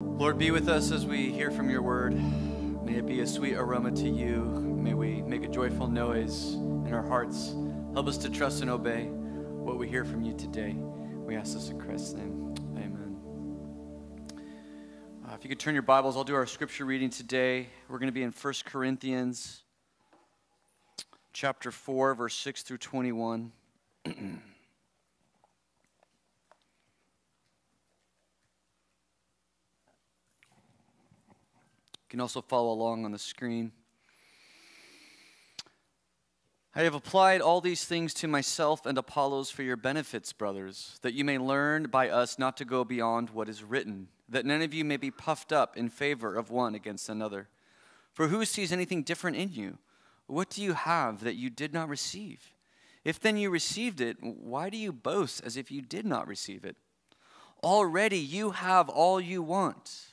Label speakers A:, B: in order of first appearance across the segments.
A: Lord, be with us as we hear from your word. May it be a sweet aroma to you. May we make a joyful noise in our hearts. Help us to trust and obey what we hear from you today. We ask this in Christ's name. Amen. Uh, if you could turn your Bibles, I'll do our scripture reading today. We're going to be in 1 Corinthians chapter 4, verse 6 through 21. can also follow along on the screen. I have applied all these things to myself and Apollos for your benefits, brothers, that you may learn by us not to go beyond what is written, that none of you may be puffed up in favor of one against another. For who sees anything different in you? What do you have that you did not receive? If then you received it, why do you boast as if you did not receive it? Already you have all you want.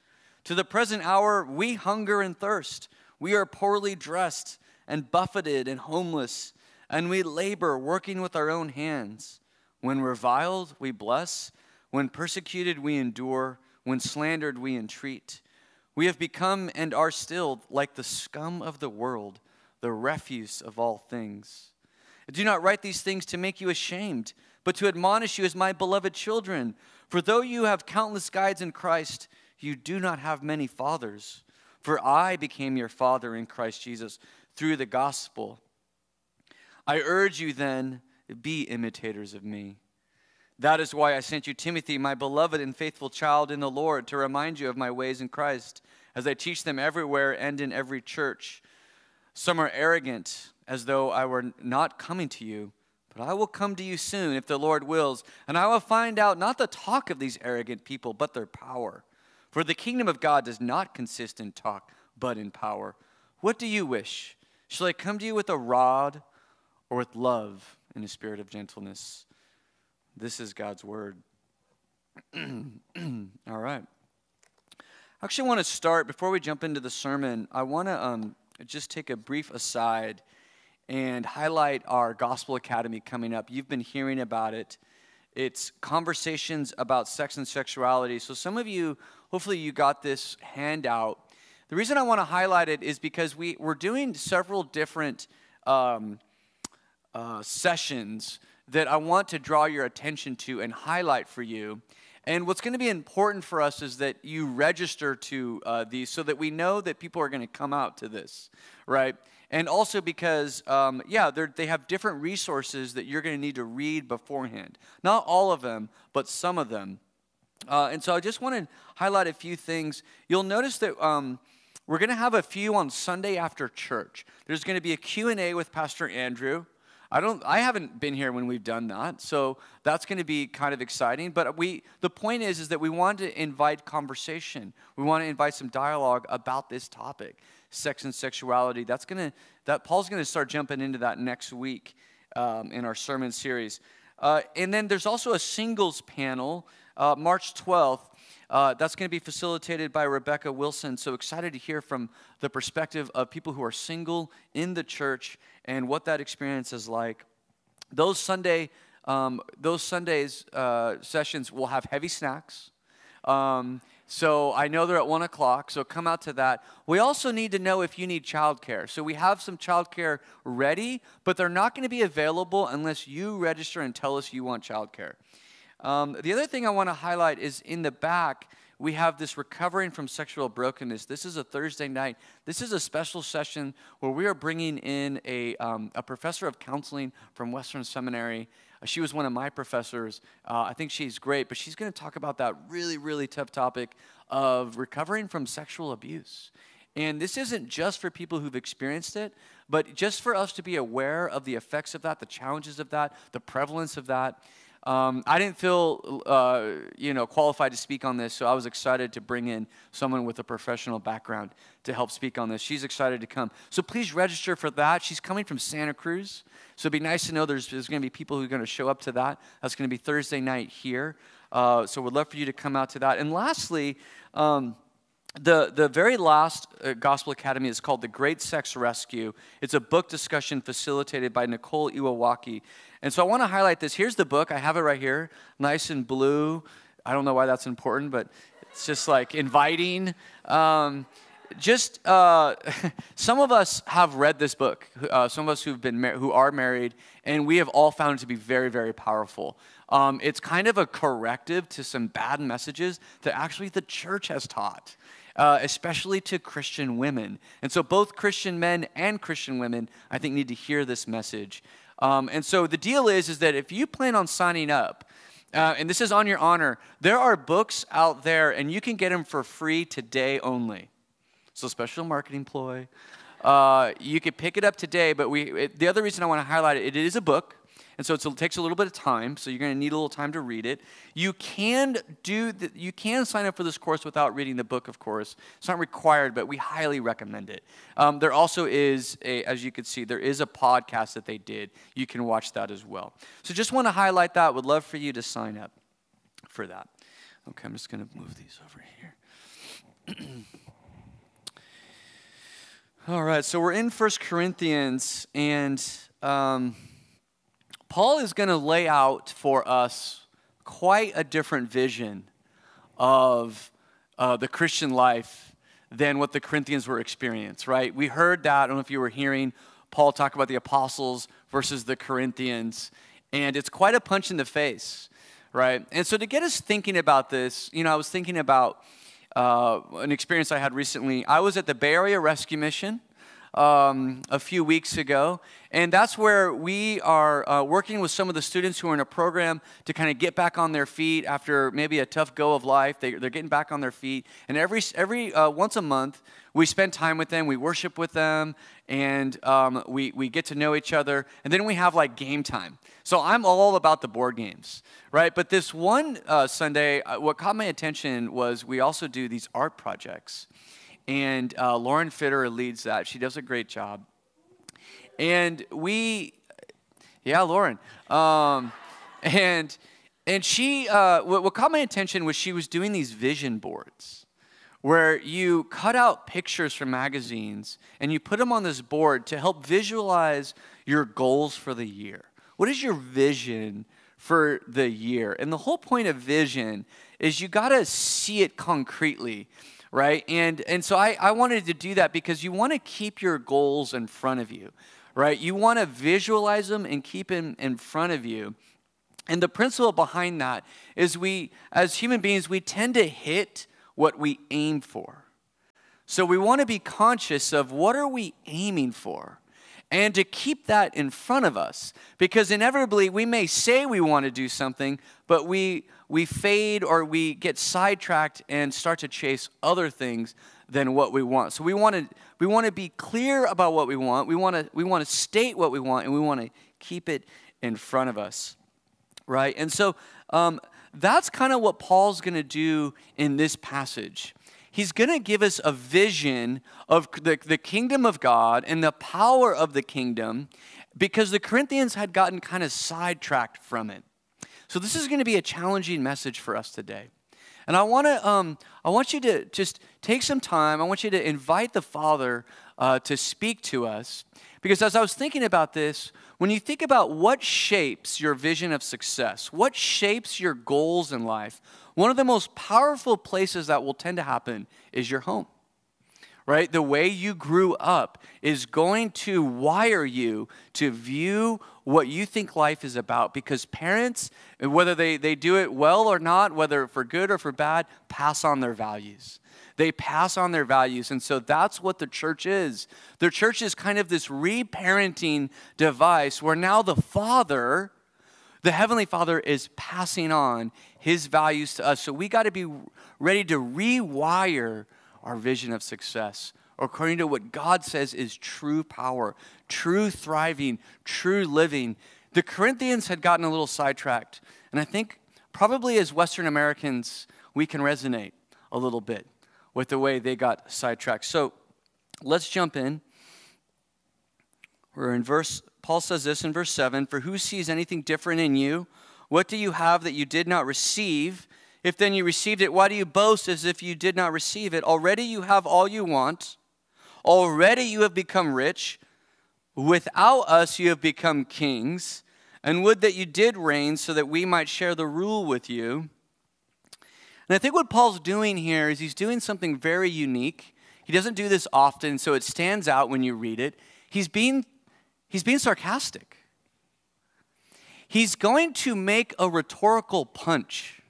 A: To the present hour, we hunger and thirst. We are poorly dressed and buffeted and homeless, and we labor working with our own hands. When reviled, we bless. When persecuted, we endure. When slandered, we entreat. We have become and are still like the scum of the world, the refuse of all things. I do not write these things to make you ashamed, but to admonish you as my beloved children. For though you have countless guides in Christ, you do not have many fathers, for I became your father in Christ Jesus through the gospel. I urge you then, be imitators of me. That is why I sent you Timothy, my beloved and faithful child in the Lord, to remind you of my ways in Christ, as I teach them everywhere and in every church. Some are arrogant, as though I were not coming to you. But I will come to you soon, if the Lord wills, and I will find out not the talk of these arrogant people, but their power. For the kingdom of God does not consist in talk, but in power. What do you wish? Shall I come to you with a rod or with love in a spirit of gentleness? This is God's word. All right. I actually want to start, before we jump into the sermon, I want to um, just take a brief aside and highlight our Gospel Academy coming up. You've been hearing about it. It's conversations about sex and sexuality. So, some of you Hopefully, you got this handout. The reason I want to highlight it is because we, we're doing several different um, uh, sessions that I want to draw your attention to and highlight for you. And what's going to be important for us is that you register to uh, these so that we know that people are going to come out to this, right? And also because, um, yeah, they have different resources that you're going to need to read beforehand. Not all of them, but some of them. Uh, and so I just want to highlight a few things. You'll notice that um, we're going to have a few on Sunday after church. There's going to be a Q&A with Pastor Andrew. I don't I haven't been here when we've done that. So that's going to be kind of exciting, but we the point is is that we want to invite conversation. We want to invite some dialogue about this topic, sex and sexuality. That's going to that Paul's going to start jumping into that next week um, in our sermon series. Uh, and then there's also a singles panel uh, March 12th. Uh, that's going to be facilitated by Rebecca Wilson. So excited to hear from the perspective of people who are single in the church and what that experience is like. Those Sunday, um, those Sundays uh, sessions will have heavy snacks. Um, so I know they're at one o'clock, so come out to that. We also need to know if you need childcare. So we have some childcare ready, but they're not going to be available unless you register and tell us you want childcare. Um, the other thing I want to highlight is in the back, we have this recovering from sexual brokenness. This is a Thursday night. This is a special session where we are bringing in a, um, a professor of counseling from Western Seminary. She was one of my professors. Uh, I think she's great, but she's going to talk about that really, really tough topic of recovering from sexual abuse. And this isn't just for people who've experienced it, but just for us to be aware of the effects of that, the challenges of that, the prevalence of that. Um, I didn't feel, uh, you know, qualified to speak on this, so I was excited to bring in someone with a professional background to help speak on this. She's excited to come. So please register for that. She's coming from Santa Cruz, so it'd be nice to know there's, there's going to be people who are going to show up to that. That's going to be Thursday night here. Uh, so we'd love for you to come out to that. And lastly, um, the, the very last uh, Gospel Academy is called The Great Sex Rescue. It's a book discussion facilitated by Nicole Iwawaki. And so I want to highlight this. Here's the book. I have it right here, nice and blue. I don't know why that's important, but it's just like inviting. Um, just uh, some of us have read this book. Uh, some of us who've been who are married, and we have all found it to be very, very powerful. Um, it's kind of a corrective to some bad messages that actually the church has taught uh, especially to Christian women. And so, both Christian men and Christian women, I think, need to hear this message. Um, and so, the deal is, is that if you plan on signing up, uh, and this is on your honor, there are books out there, and you can get them for free today only. So, special marketing ploy. Uh, you could pick it up today, but we, it, the other reason I want to highlight it, it is a book. And so it takes a little bit of time, so you're going to need a little time to read it. You can do the, you can sign up for this course without reading the book, of course. It's not required, but we highly recommend it. Um, there also is, a, as you can see, there is a podcast that they did. You can watch that as well. So just want to highlight that. Would love for you to sign up for that. Okay, I'm just going to move these over here. All right, so we're in First Corinthians, and um, Paul is going to lay out for us quite a different vision of uh, the Christian life than what the Corinthians were experiencing, right? We heard that. I don't know if you were hearing Paul talk about the apostles versus the Corinthians, and it's quite a punch in the face, right? And so to get us thinking about this, you know, I was thinking about uh, an experience I had recently. I was at the Bay Area Rescue Mission um, a few weeks ago. And that's where we are uh, working with some of the students who are in a program to kind of get back on their feet after maybe a tough go of life. They, are getting back on their feet. And every, every uh, once a month, we spend time with them, we worship with them, and um, we, we get to know each other. And then we have like game time. So I'm all about the board games, right? But this one uh, Sunday, uh, what caught my attention was we also do these art projects and uh, Lauren Fitter leads that. She does a great job. And we, yeah, Lauren. Um, and and she, uh, what, what caught my attention was she was doing these vision boards where you cut out pictures from magazines and you put them on this board to help visualize your goals for the year. What is your vision for the year? And the whole point of vision is you got to see it concretely right? And, and so I, I wanted to do that because you want to keep your goals in front of you, right? You want to visualize them and keep them in front of you. And the principle behind that is we, as human beings, we tend to hit what we aim for. So we want to be conscious of what are we aiming for? And to keep that in front of us. Because inevitably we may say we want to do something but we we fade or we get sidetracked and start to chase other things than what we want. So we want to we want to be clear about what we want. We want to we want to state what we want and we want to keep it in front of us right? And so um, that's kind of what paul's going to do in this passage he's going to give us a vision of the, the kingdom of God and the power of the kingdom because the Corinthians had gotten kind of sidetracked from it. So this is going to be a challenging message for us today. And I want to, um, I want you to just take some time. I want you to invite the Father uh, to speak to us, because as I was thinking about this, when you think about what shapes your vision of success, what shapes your goals in life, one of the most powerful places that will tend to happen is your home. Right? The way you grew up is going to wire you to view what you think life is about because parents, whether they, they do it well or not, whether for good or for bad, pass on their values. They pass on their values. And so that's what the church is. The church is kind of this reparenting device where now the Father, the Heavenly Father, is passing on his values to us. So we got to be ready to rewire our vision of success according to what God says is true power, true thriving, true living. The Corinthians had gotten a little sidetracked. And I think probably as Western Americans, we can resonate a little bit with the way they got sidetracked. So let's jump in. We're in verse, Paul says this in verse 7 For who sees anything different in you? What do you have that you did not receive? If then you received it, why do you boast as if you did not receive it? Already you have all you want. Already you have become rich. Without us you have become kings. And would that you did reign so that we might share the rule with you. And I think what Paul's doing here is he's doing something very unique. He doesn't do this often, so it stands out when you read it. He's being, he's being sarcastic. He's going to make a rhetorical punch.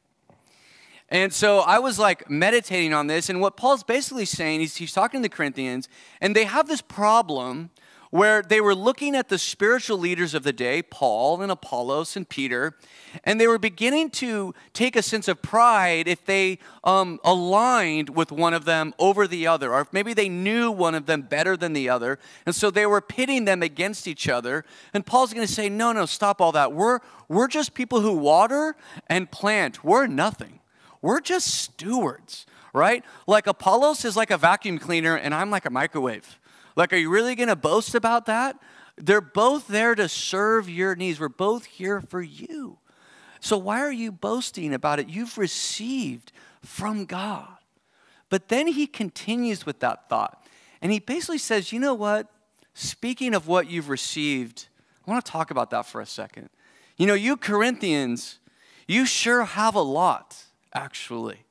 A: And so I was like meditating on this, and what Paul's basically saying is he's talking to the Corinthians, and they have this problem where they were looking at the spiritual leaders of the day, Paul and Apollos and Peter, and they were beginning to take a sense of pride if they um, aligned with one of them over the other, or if maybe they knew one of them better than the other. And so they were pitting them against each other. And Paul's going to say, No, no, stop all that. We're, we're just people who water and plant, we're nothing. We're just stewards, right? Like Apollos is like a vacuum cleaner, and I'm like a microwave. Like, are you really going to boast about that? They're both there to serve your needs. We're both here for you. So, why are you boasting about it? You've received from God. But then he continues with that thought. And he basically says, you know what? Speaking of what you've received, I want to talk about that for a second. You know, you Corinthians, you sure have a lot, actually.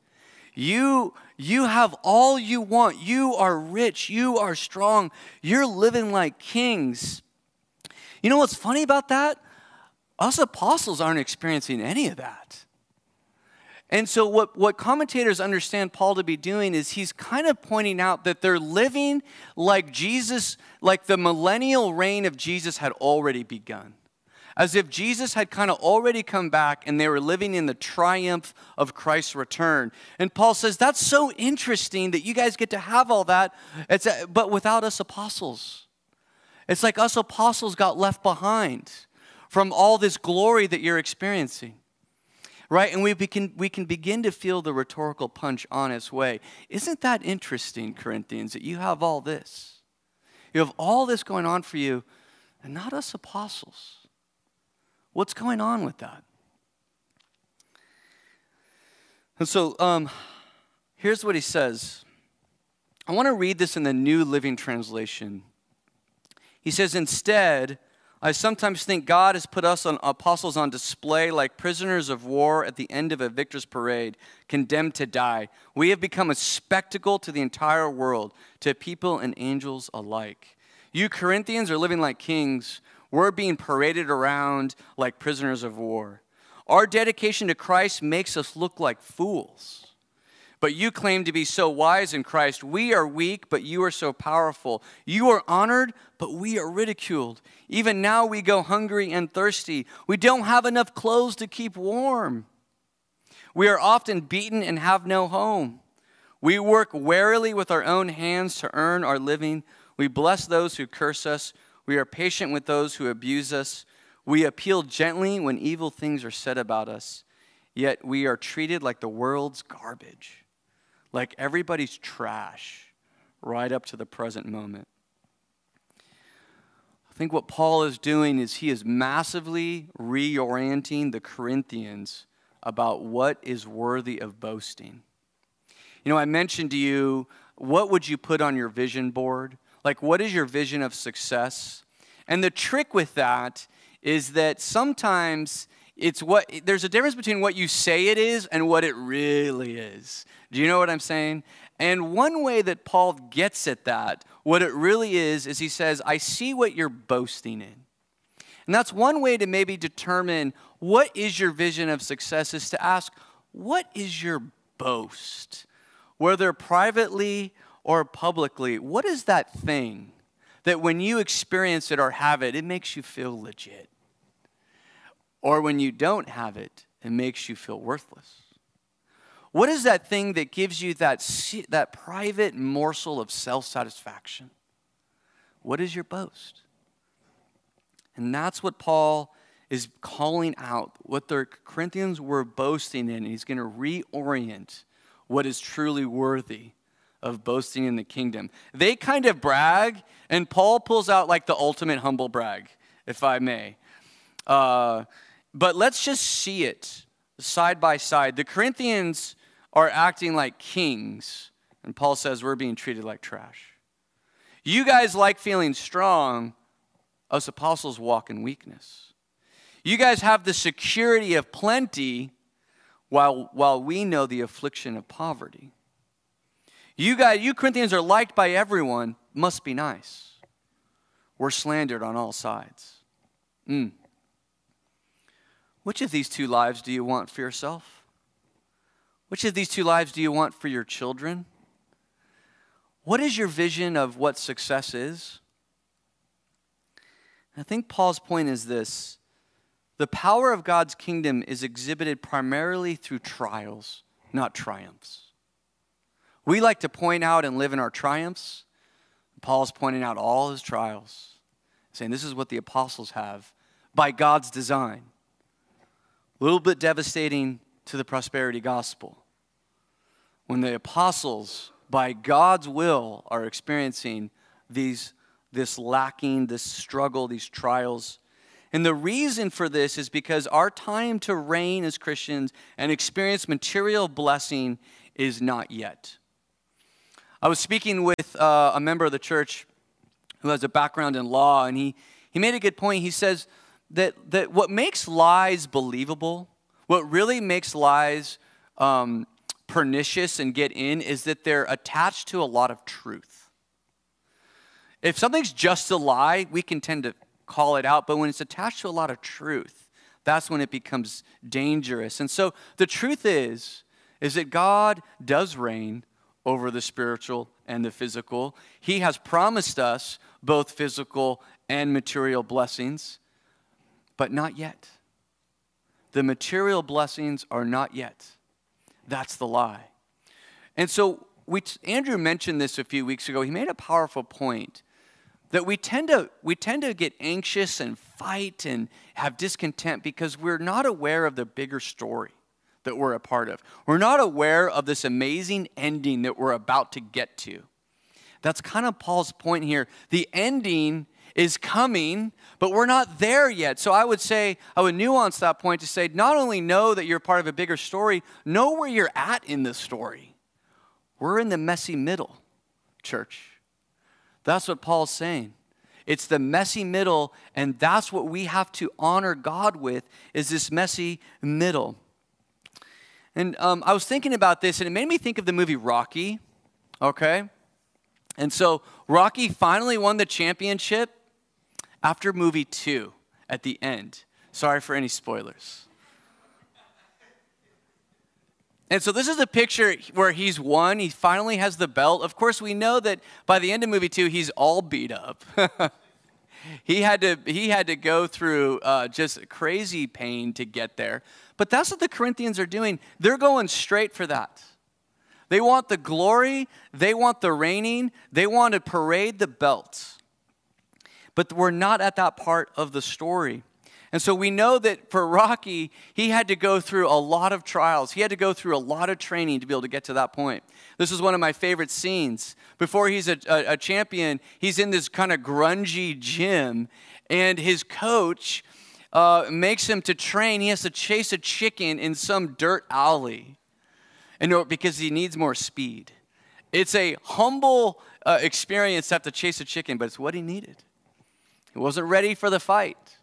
A: You, you have all you want. You are rich. You are strong. You're living like kings. You know what's funny about that? Us apostles aren't experiencing any of that. And so, what, what commentators understand Paul to be doing is he's kind of pointing out that they're living like Jesus, like the millennial reign of Jesus had already begun as if Jesus had kind of already come back and they were living in the triumph of Christ's return. And Paul says, That's so interesting that you guys get to have all that, it's but without us apostles. It's like us apostles got left behind from all this glory that you're experiencing. Right? And we can, we can begin to feel the rhetorical punch on its way. Isn't that interesting, Corinthians, that you have all this? You have all this going on for you, and not us apostles. What's going on with that? And so um, here's what he says. I want to read this in the New Living Translation. He says, Instead, I sometimes think God has put us on apostles on display like prisoners of war at the end of a victor's parade, condemned to die. We have become a spectacle to the entire world, to people and angels alike. You Corinthians are living like kings. We're being paraded around like prisoners of war. Our dedication to Christ makes us look like fools. But you claim to be so wise in Christ. We are weak, but you are so powerful. You are honored, but we are ridiculed. Even now we go hungry and thirsty. We don't have enough clothes to keep warm. We are often beaten and have no home. We work warily with our own hands to earn our living. We bless those who curse us. We are patient with those who abuse us. We appeal gently when evil things are said about us. Yet we are treated like the world's garbage, like everybody's trash, right up to the present moment. I think what Paul is doing is he is massively reorienting the Corinthians about what is worthy of boasting. You know, I mentioned to you, what would you put on your vision board? Like, what is your vision of success? And the trick with that is that sometimes it's what there's a difference between what you say it is and what it really is. Do you know what I'm saying? And one way that Paul gets at that, what it really is, is he says, I see what you're boasting in. And that's one way to maybe determine what is your vision of success is to ask, what is your boast? Whether privately or publicly, what is that thing that when you experience it or have it, it makes you feel legit? Or when you don't have it, it makes you feel worthless? What is that thing that gives you that, that private morsel of self satisfaction? What is your boast? And that's what Paul is calling out what the Corinthians were boasting in, and he's going to reorient what is truly worthy of boasting in the kingdom. They kind of brag, and Paul pulls out like the ultimate humble brag, if I may. Uh, but let's just see it side by side. The Corinthians are acting like kings, and Paul says we're being treated like trash. You guys like feeling strong, us apostles walk in weakness. You guys have the security of plenty while, while we know the affliction of poverty. You guys, you Corinthians are liked by everyone, must be nice. We're slandered on all sides. Mm. Which of these two lives do you want for yourself? Which of these two lives do you want for your children? What is your vision of what success is? I think Paul's point is this the power of God's kingdom is exhibited primarily through trials, not triumphs. We like to point out and live in our triumphs. Paul's pointing out all his trials, saying this is what the apostles have by God's design. A little bit devastating to the prosperity gospel. When the apostles, by God's will, are experiencing these, this lacking, this struggle, these trials. And the reason for this is because our time to reign as Christians and experience material blessing is not yet. I was speaking with uh, a member of the church who has a background in law, and he, he made a good point. He says, that, that what makes lies believable, what really makes lies um, pernicious and get in, is that they're attached to a lot of truth. If something's just a lie, we can tend to call it out, but when it's attached to a lot of truth, that's when it becomes dangerous. And so the truth is, is that God does reign over the spiritual and the physical. He has promised us both physical and material blessings but not yet. The material blessings are not yet. That's the lie. And so we, Andrew mentioned this a few weeks ago. He made a powerful point that we tend to we tend to get anxious and fight and have discontent because we're not aware of the bigger story that we're a part of. We're not aware of this amazing ending that we're about to get to. That's kind of Paul's point here. The ending is coming, but we're not there yet. So I would say, I would nuance that point to say, not only know that you're part of a bigger story, know where you're at in this story. We're in the messy middle, church. That's what Paul's saying. It's the messy middle, and that's what we have to honor God with, is this messy middle. And um, I was thinking about this, and it made me think of the movie Rocky, okay? And so Rocky finally won the championship, after movie two, at the end, sorry for any spoilers. And so this is a picture where he's won. He finally has the belt. Of course, we know that by the end of movie two, he's all beat up. he had to he had to go through uh, just crazy pain to get there. But that's what the Corinthians are doing. They're going straight for that. They want the glory. They want the reigning. They want to parade the belts. But we're not at that part of the story. And so we know that for Rocky, he had to go through a lot of trials. He had to go through a lot of training to be able to get to that point. This is one of my favorite scenes. Before he's a, a, a champion, he's in this kind of grungy gym, and his coach uh, makes him to train. He has to chase a chicken in some dirt alley and because he needs more speed. It's a humble uh, experience to have to chase a chicken, but it's what he needed. He wasn't ready for the fight.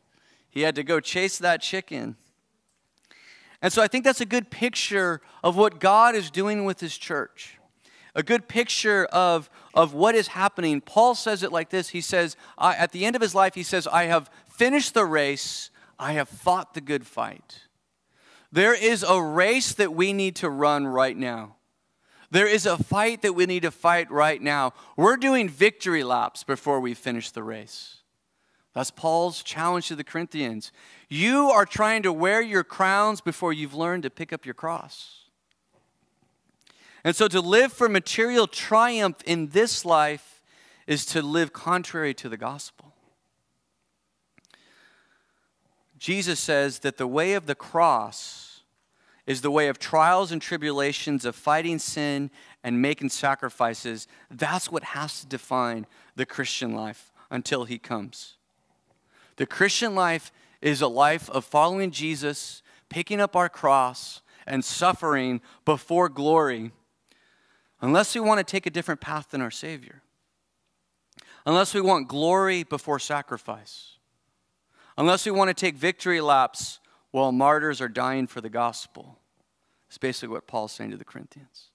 A: He had to go chase that chicken. And so I think that's a good picture of what God is doing with his church. A good picture of, of what is happening. Paul says it like this He says, at the end of his life, he says, I have finished the race, I have fought the good fight. There is a race that we need to run right now. There is a fight that we need to fight right now. We're doing victory laps before we finish the race. That's Paul's challenge to the Corinthians. You are trying to wear your crowns before you've learned to pick up your cross. And so to live for material triumph in this life is to live contrary to the gospel. Jesus says that the way of the cross is the way of trials and tribulations, of fighting sin and making sacrifices. That's what has to define the Christian life until he comes. The Christian life is a life of following Jesus, picking up our cross, and suffering before glory, unless we want to take a different path than our Savior, unless we want glory before sacrifice, unless we want to take victory laps while martyrs are dying for the gospel. It's basically what Paul's saying to the Corinthians.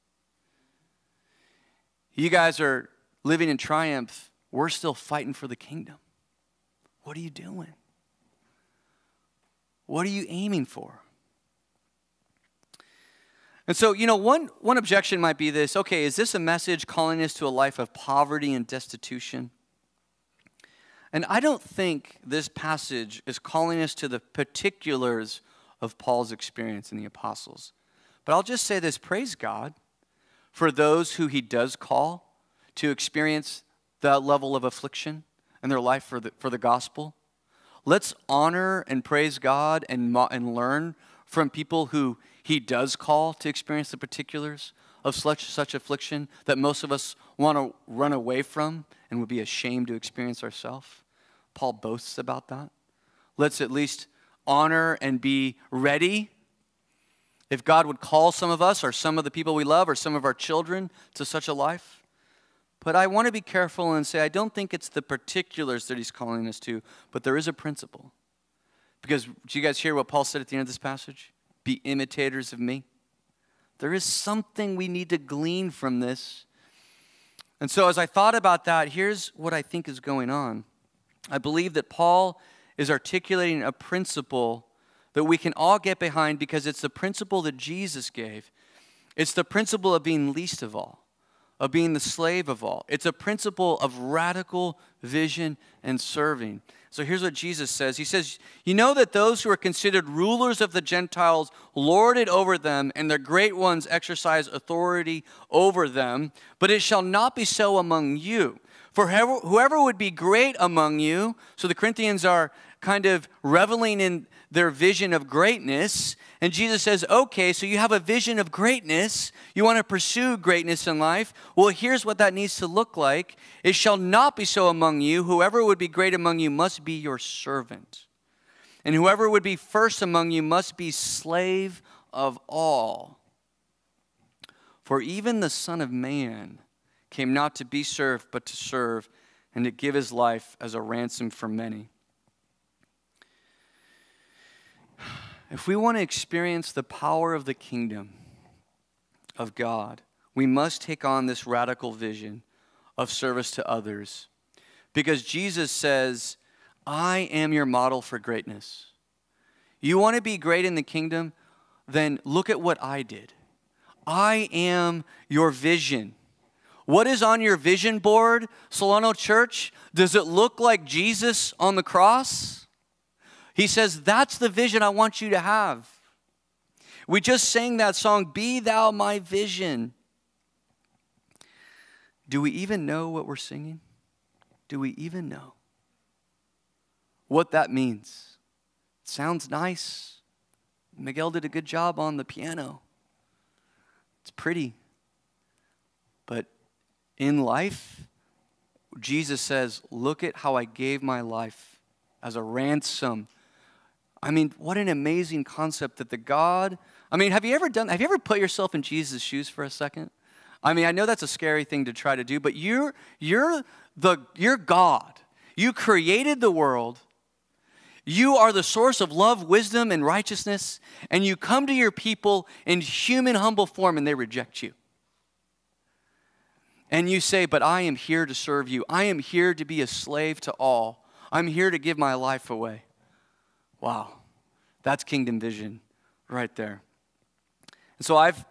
A: You guys are living in triumph. We're still fighting for the kingdom. What are you doing? What are you aiming for? And so, you know, one, one objection might be this okay, is this a message calling us to a life of poverty and destitution? And I don't think this passage is calling us to the particulars of Paul's experience in the apostles. But I'll just say this praise God for those who he does call to experience that level of affliction in their life for the, for the gospel. Let's honor and praise God and, and learn from people who he does call to experience the particulars of such, such affliction that most of us want to run away from and would be ashamed to experience ourselves. Paul boasts about that. Let's at least honor and be ready. If God would call some of us or some of the people we love or some of our children to such a life. But I want to be careful and say I don't think it's the particulars that he's calling us to, but there is a principle. Because do you guys hear what Paul said at the end of this passage? Be imitators of me. There is something we need to glean from this. And so, as I thought about that, here's what I think is going on. I believe that Paul is articulating a principle that we can all get behind because it's the principle that Jesus gave. It's the principle of being least of all, of being the slave of all. It's a principle of radical vision and serving. So here's what Jesus says He says, You know that those who are considered rulers of the Gentiles lord it over them, and their great ones exercise authority over them, but it shall not be so among you. For whoever would be great among you, so the Corinthians are kind of reveling in their vision of greatness. And Jesus says, okay, so you have a vision of greatness. You want to pursue greatness in life. Well, here's what that needs to look like it shall not be so among you. Whoever would be great among you must be your servant. And whoever would be first among you must be slave of all. For even the Son of Man came not to be served, but to serve, and to give his life as a ransom for many. If we want to experience the power of the kingdom of God, we must take on this radical vision of service to others. Because Jesus says, I am your model for greatness. You want to be great in the kingdom? Then look at what I did. I am your vision. What is on your vision board, Solano Church? Does it look like Jesus on the cross? He says, That's the vision I want you to have. We just sang that song, Be Thou My Vision. Do we even know what we're singing? Do we even know what that means? It sounds nice. Miguel did a good job on the piano. It's pretty. But in life, Jesus says, Look at how I gave my life as a ransom. I mean, what an amazing concept that the God, I mean, have you ever done, have you ever put yourself in Jesus' shoes for a second? I mean, I know that's a scary thing to try to do, but you're, you're, the, you're God. You created the world. You are the source of love, wisdom, and righteousness, and you come to your people in human, humble form, and they reject you and you say, But I am here to serve you. I am here to be a slave to all. I'm here to give my life away. Wow, that's kingdom vision right there. And so I've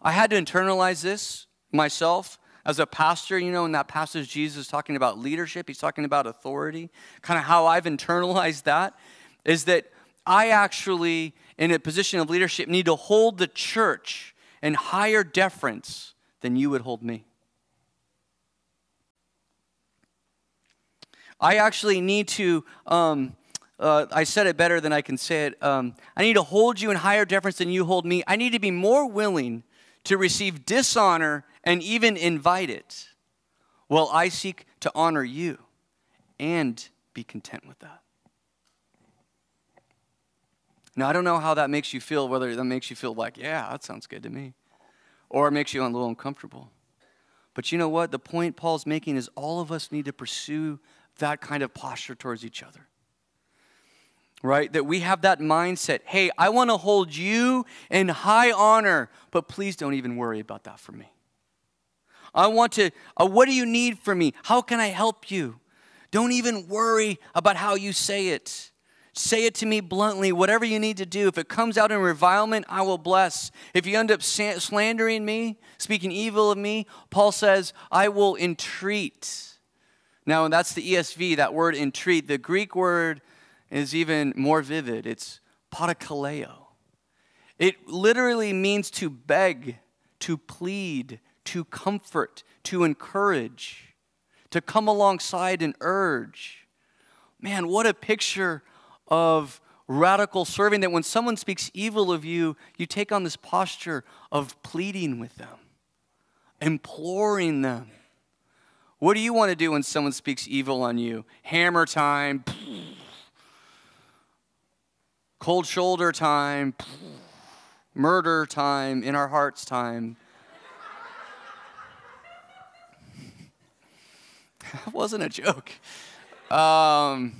A: I had to internalize this myself as a pastor, you know, in that passage, Jesus is talking about leadership, he's talking about authority. Kind of how I've internalized that is that I actually, in a position of leadership, need to hold the church in higher deference than you would hold me. I actually need to um, uh, I said it better than I can say it. Um, I need to hold you in higher deference than you hold me. I need to be more willing to receive dishonor and even invite it. Well, I seek to honor you and be content with that. Now, I don't know how that makes you feel, whether that makes you feel like, yeah, that sounds good to me, or it makes you a little uncomfortable. But you know what? The point Paul's making is all of us need to pursue that kind of posture towards each other. Right? That we have that mindset hey, I want to hold you in high honor, but please don't even worry about that for me. I want to, uh, what do you need from me? How can I help you? Don't even worry about how you say it. Say it to me bluntly, whatever you need to do. If it comes out in revilement, I will bless. If you end up slandering me, speaking evil of me, Paul says, I will entreat. Now, that's the ESV, that word entreat. The Greek word is even more vivid. It's parakaleo. It literally means to beg, to plead, to comfort, to encourage, to come alongside and urge. Man, what a picture of radical serving that when someone speaks evil of you, you take on this posture of pleading with them, imploring them. What do you want to do when someone speaks evil on you? Hammer time, cold shoulder time, murder time, in our hearts time. that wasn't a joke. Um,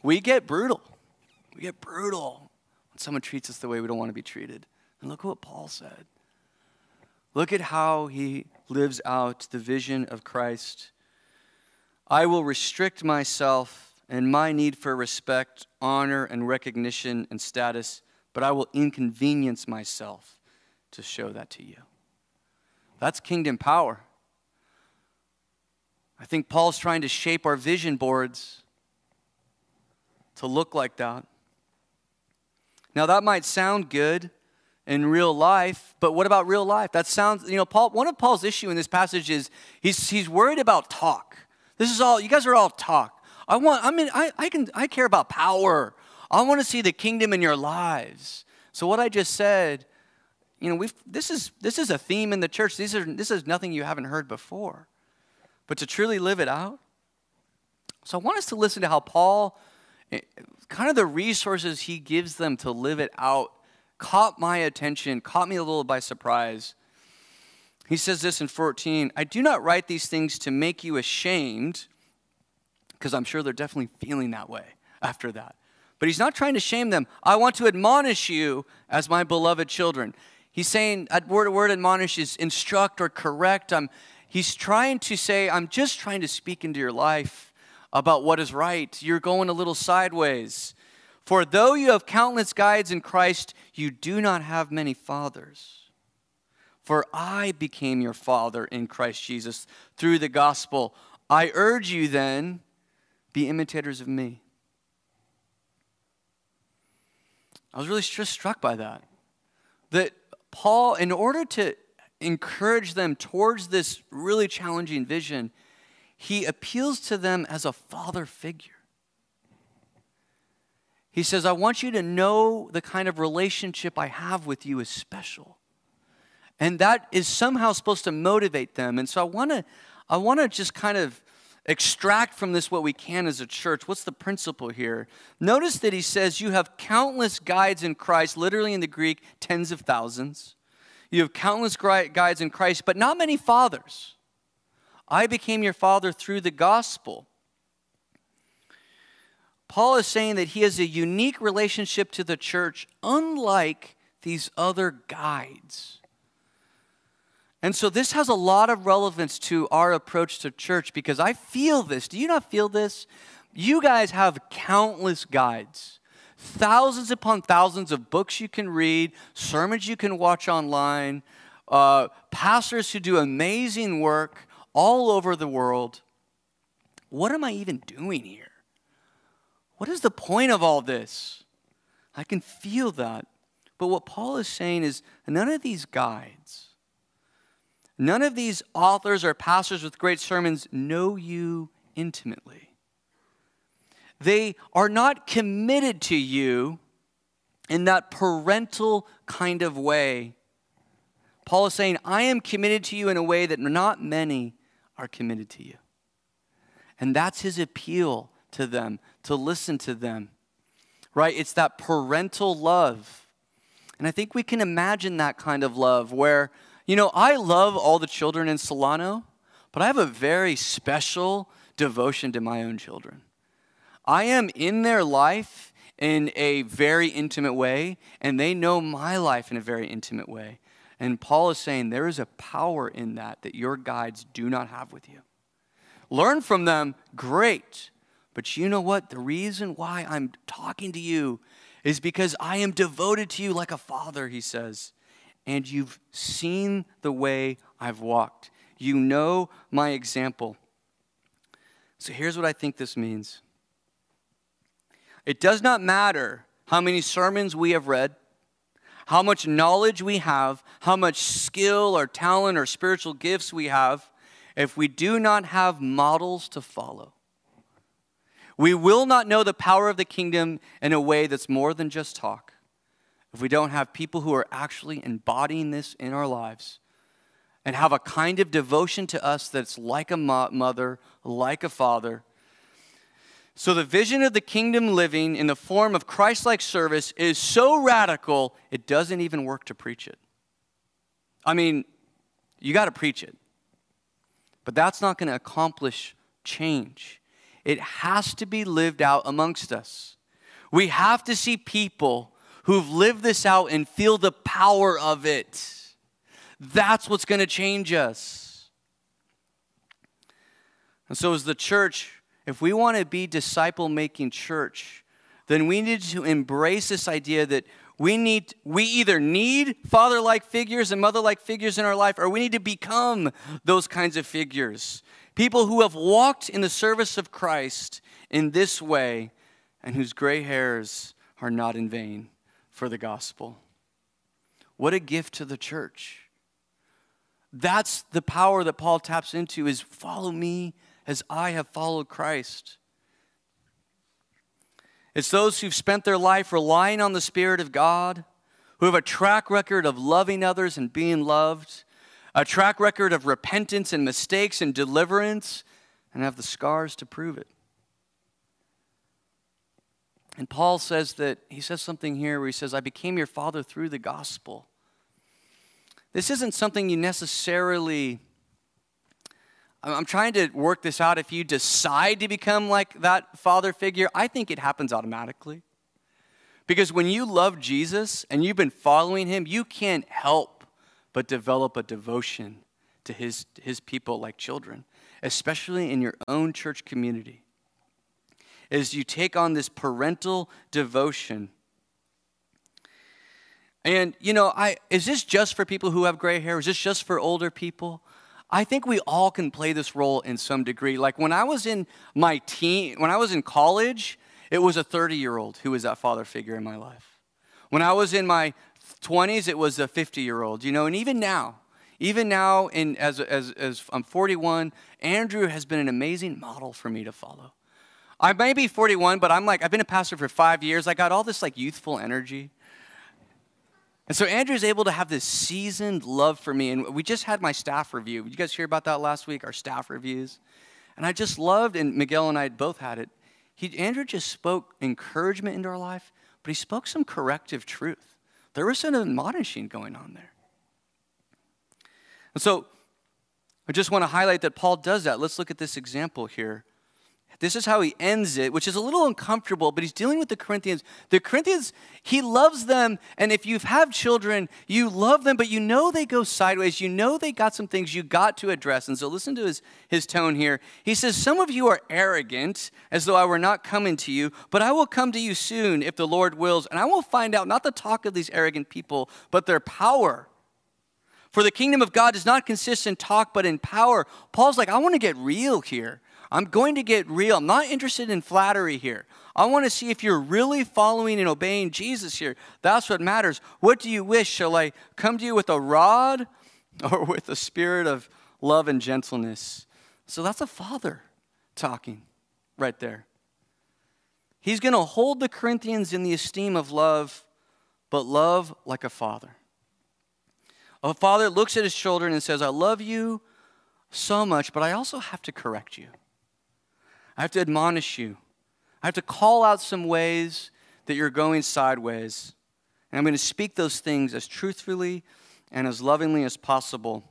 A: we get brutal. We get brutal when someone treats us the way we don't want to be treated. And look what Paul said. Look at how he lives out the vision of Christ. I will restrict myself and my need for respect, honor, and recognition and status, but I will inconvenience myself to show that to you. That's kingdom power. I think Paul's trying to shape our vision boards to look like that. Now, that might sound good in real life, but what about real life? That sounds, you know, Paul, one of Paul's issue in this passage is he's, he's worried about talk. This is all, you guys are all talk. I want, I mean, I, I can, I care about power. I want to see the kingdom in your lives. So what I just said, you know, we've, this is, this is a theme in the church. These are, this is nothing you haven't heard before. But to truly live it out, so I want us to listen to how Paul eh, kind of the resources he gives them to live it out caught my attention, caught me a little by surprise. He says this in 14 I do not write these things to make you ashamed, because I'm sure they're definitely feeling that way after that. But he's not trying to shame them. I want to admonish you as my beloved children. He's saying, word word admonish is instruct or correct. I'm, he's trying to say, I'm just trying to speak into your life about what is right. You're going a little sideways. For though you have countless guides in Christ, you do not have many fathers. For I became your father in Christ Jesus through the gospel. I urge you then, be imitators of me. I was really just struck by that. That Paul, in order to encourage them towards this really challenging vision, he appeals to them as a father figure. He says, I want you to know the kind of relationship I have with you is special. And that is somehow supposed to motivate them. And so I want to I want to just kind of extract from this what we can as a church. What's the principle here? Notice that he says you have countless guides in Christ, literally in the Greek, tens of thousands. You have countless guides in Christ, but not many fathers. I became your father through the gospel. Paul is saying that he has a unique relationship to the church, unlike these other guides. And so this has a lot of relevance to our approach to church because I feel this. Do you not feel this? You guys have countless guides, thousands upon thousands of books you can read, sermons you can watch online, uh, pastors who do amazing work all over the world. What am I even doing here? What is the point of all this? I can feel that. But what Paul is saying is none of these guides, none of these authors or pastors with great sermons know you intimately. they are not committed to you in that parental kind of way. Paul is saying, I am committed to you in a way that not many are committed to you. And that's his appeal to them, to listen to them, right? It's that parental love. And I think we can imagine that kind of love where, you know, I love all the children in Solano, but I have a very special devotion to my own children. I am in their life in a very intimate way, and they know my life in a very intimate way. And Paul is saying there is a power in that that your guides do not have with you. Learn from them, great. But you know what? The reason why I'm talking to you is because I am devoted to you like a father, he says. And you've seen the way I've walked. You know my example. So here's what I think this means it does not matter how many sermons we have read, how much knowledge we have, how much skill or talent or spiritual gifts we have, if we do not have models to follow. We will not know the power of the kingdom in a way that's more than just talk. If we don't have people who are actually embodying this in our lives and have a kind of devotion to us that's like a mother, like a father. So, the vision of the kingdom living in the form of Christ like service is so radical, it doesn't even work to preach it. I mean, you got to preach it. But that's not going to accomplish change. It has to be lived out amongst us. We have to see people who've lived this out and feel the power of it. That's what's going to change us. And so, as the church, if we want to be disciple making church, then we need to embrace this idea that we need we either need father-like figures and mother-like figures in our life or we need to become those kinds of figures. People who have walked in the service of Christ in this way and whose gray hairs are not in vain for the gospel. What a gift to the church. That's the power that Paul taps into is follow me as I have followed Christ. It's those who've spent their life relying on the Spirit of God, who have a track record of loving others and being loved, a track record of repentance and mistakes and deliverance, and have the scars to prove it. And Paul says that, he says something here where he says, I became your father through the gospel. This isn't something you necessarily I'm trying to work this out. If you decide to become like that father figure, I think it happens automatically. Because when you love Jesus and you've been following him, you can't help but develop a devotion to his, his people like children, especially in your own church community. As you take on this parental devotion. And, you know, I, is this just for people who have gray hair? Is this just for older people? I think we all can play this role in some degree. Like when I was in my teen, when I was in college, it was a 30 year old who was that father figure in my life. When I was in my 20s, it was a 50 year old, you know, and even now, even now, in, as, as, as I'm 41, Andrew has been an amazing model for me to follow. I may be 41, but I'm like, I've been a pastor for five years. I got all this like youthful energy. And so Andrew's able to have this seasoned love for me. And we just had my staff review. Did you guys hear about that last week, our staff reviews? And I just loved, and Miguel and I both had it. He, Andrew just spoke encouragement into our life, but he spoke some corrective truth. There was some admonishing going on there. And so I just want to highlight that Paul does that. Let's look at this example here this is how he ends it, which is a little uncomfortable, but he's dealing with the Corinthians. The Corinthians, he loves them, and if you've children, you love them, but you know they go sideways. You know they got some things you got to address. And so listen to his, his tone here. He says, Some of you are arrogant, as though I were not coming to you, but I will come to you soon if the Lord wills, and I will find out not the talk of these arrogant people, but their power. For the kingdom of God does not consist in talk, but in power. Paul's like, I want to get real here. I'm going to get real. I'm not interested in flattery here. I want to see if you're really following and obeying Jesus here. That's what matters. What do you wish? Shall I come to you with a rod or with a spirit of love and gentleness? So that's a father talking right there. He's going to hold the Corinthians in the esteem of love, but love like a father. A father looks at his children and says, I love you so much, but I also have to correct you. I have to admonish you. I have to call out some ways that you're going sideways. And I'm going to speak those things as truthfully and as lovingly as possible.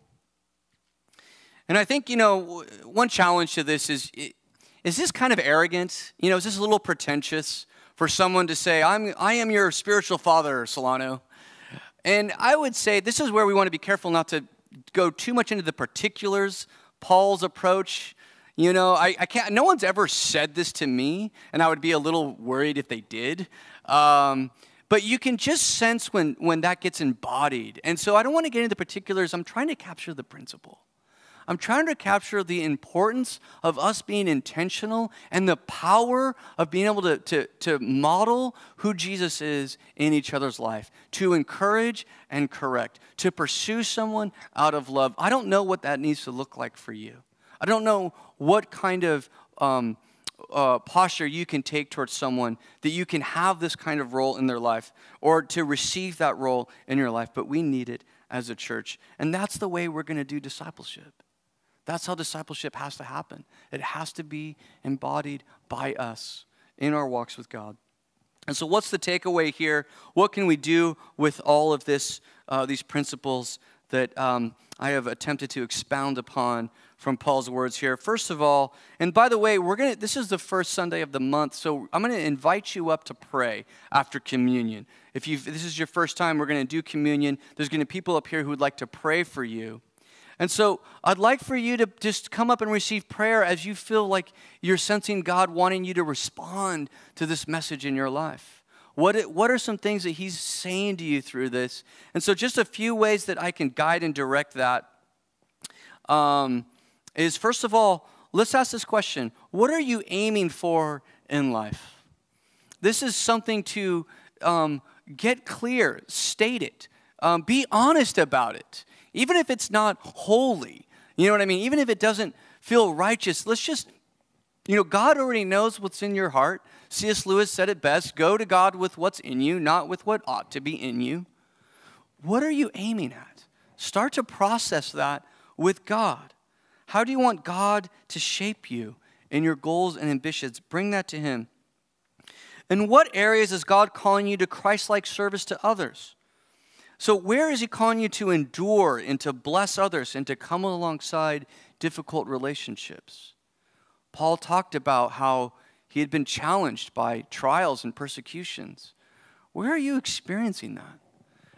A: And I think, you know, one challenge to this is is this kind of arrogant? You know, is this a little pretentious for someone to say, I'm, I am your spiritual father, Solano? And I would say this is where we want to be careful not to go too much into the particulars. Paul's approach, you know, I, I can't, no one's ever said this to me, and I would be a little worried if they did. Um, but you can just sense when, when that gets embodied. And so I don't want to get into particulars. I'm trying to capture the principle. I'm trying to capture the importance of us being intentional and the power of being able to, to, to model who Jesus is in each other's life, to encourage and correct, to pursue someone out of love. I don't know what that needs to look like for you. I don't know what kind of um, uh, posture you can take towards someone that you can have this kind of role in their life or to receive that role in your life, but we need it as a church. And that's the way we're going to do discipleship. That's how discipleship has to happen. It has to be embodied by us in our walks with God. And so, what's the takeaway here? What can we do with all of this, uh, these principles that um, I have attempted to expound upon from Paul's words here? First of all, and by the way, we're gonna. This is the first Sunday of the month, so I'm going to invite you up to pray after communion. If you this is your first time, we're going to do communion. There's going to be people up here who would like to pray for you. And so I'd like for you to just come up and receive prayer as you feel like you're sensing God wanting you to respond to this message in your life. What, what are some things that He's saying to you through this? And so, just a few ways that I can guide and direct that um, is first of all, let's ask this question What are you aiming for in life? This is something to um, get clear, state it, um, be honest about it. Even if it's not holy, you know what I mean? Even if it doesn't feel righteous, let's just, you know, God already knows what's in your heart. C.S. Lewis said it best go to God with what's in you, not with what ought to be in you. What are you aiming at? Start to process that with God. How do you want God to shape you in your goals and ambitions? Bring that to Him. In what areas is God calling you to Christ like service to others? So, where is he calling you to endure and to bless others and to come alongside difficult relationships? Paul talked about how he had been challenged by trials and persecutions. Where are you experiencing that?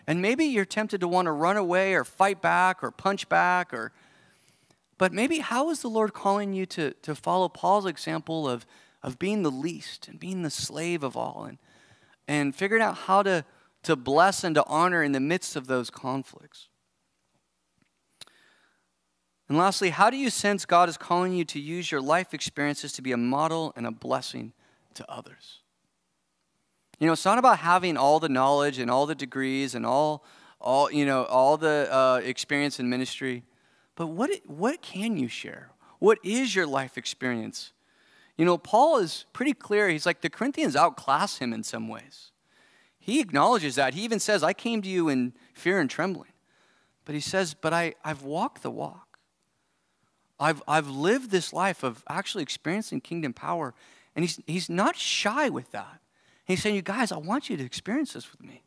A: And maybe you're tempted to want to run away or fight back or punch back or but maybe how is the Lord calling you to, to follow Paul's example of, of being the least and being the slave of all and, and figuring out how to to bless and to honor in the midst of those conflicts. And lastly, how do you sense God is calling you to use your life experiences to be a model and a blessing to others? You know, it's not about having all the knowledge and all the degrees and all, all you know, all the uh, experience in ministry, but what, what can you share? What is your life experience? You know, Paul is pretty clear. He's like, the Corinthians outclass him in some ways. He acknowledges that. He even says, I came to you in fear and trembling. But he says, But I, I've walked the walk. I've, I've lived this life of actually experiencing kingdom power. And he's, he's not shy with that. He's saying, You guys, I want you to experience this with me.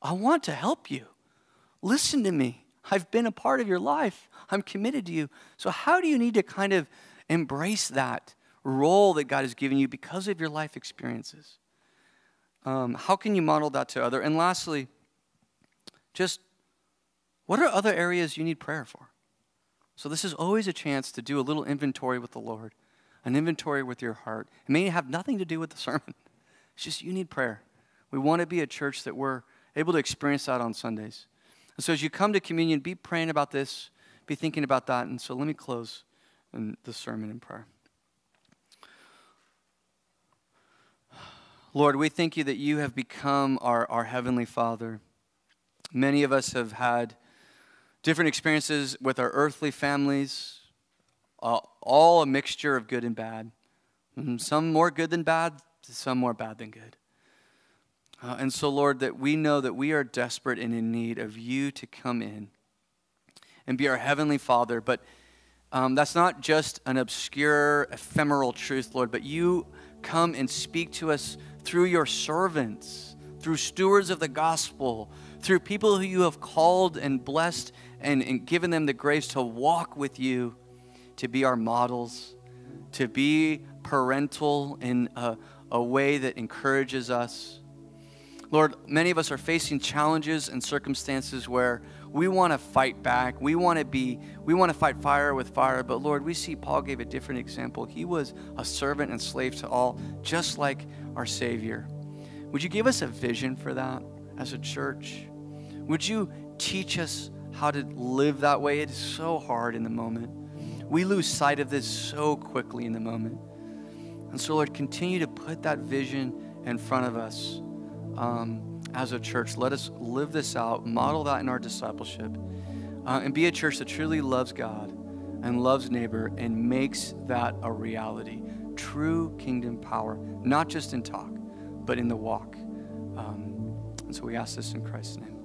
A: I want to help you. Listen to me. I've been a part of your life. I'm committed to you. So, how do you need to kind of embrace that role that God has given you because of your life experiences? Um, how can you model that to other? And lastly, just what are other areas you need prayer for? So this is always a chance to do a little inventory with the Lord, an inventory with your heart. It may have nothing to do with the sermon. It's just you need prayer. We want to be a church that we're able to experience that on Sundays. And so as you come to communion, be praying about this, be thinking about that. And so let me close the sermon in prayer. Lord, we thank you that you have become our, our Heavenly Father. Many of us have had different experiences with our earthly families, uh, all a mixture of good and bad. Mm, some more good than bad, some more bad than good. Uh, and so, Lord, that we know that we are desperate and in need of you to come in and be our Heavenly Father. But um, that's not just an obscure, ephemeral truth, Lord, but you come and speak to us through your servants, through stewards of the gospel, through people who you have called and blessed and, and given them the grace to walk with you, to be our models, to be parental in a, a way that encourages us. Lord, many of us are facing challenges and circumstances where we want to fight back. We want to be, we want to fight fire with fire. But Lord, we see Paul gave a different example. He was a servant and slave to all, just like our Savior. Would you give us a vision for that as a church? Would you teach us how to live that way? It is so hard in the moment. We lose sight of this so quickly in the moment. And so, Lord, continue to put that vision in front of us um, as a church. Let us live this out, model that in our discipleship, uh, and be a church that truly loves God and loves neighbor and makes that a reality. True kingdom power, not just in talk, but in the walk. Um, and so we ask this in Christ's name.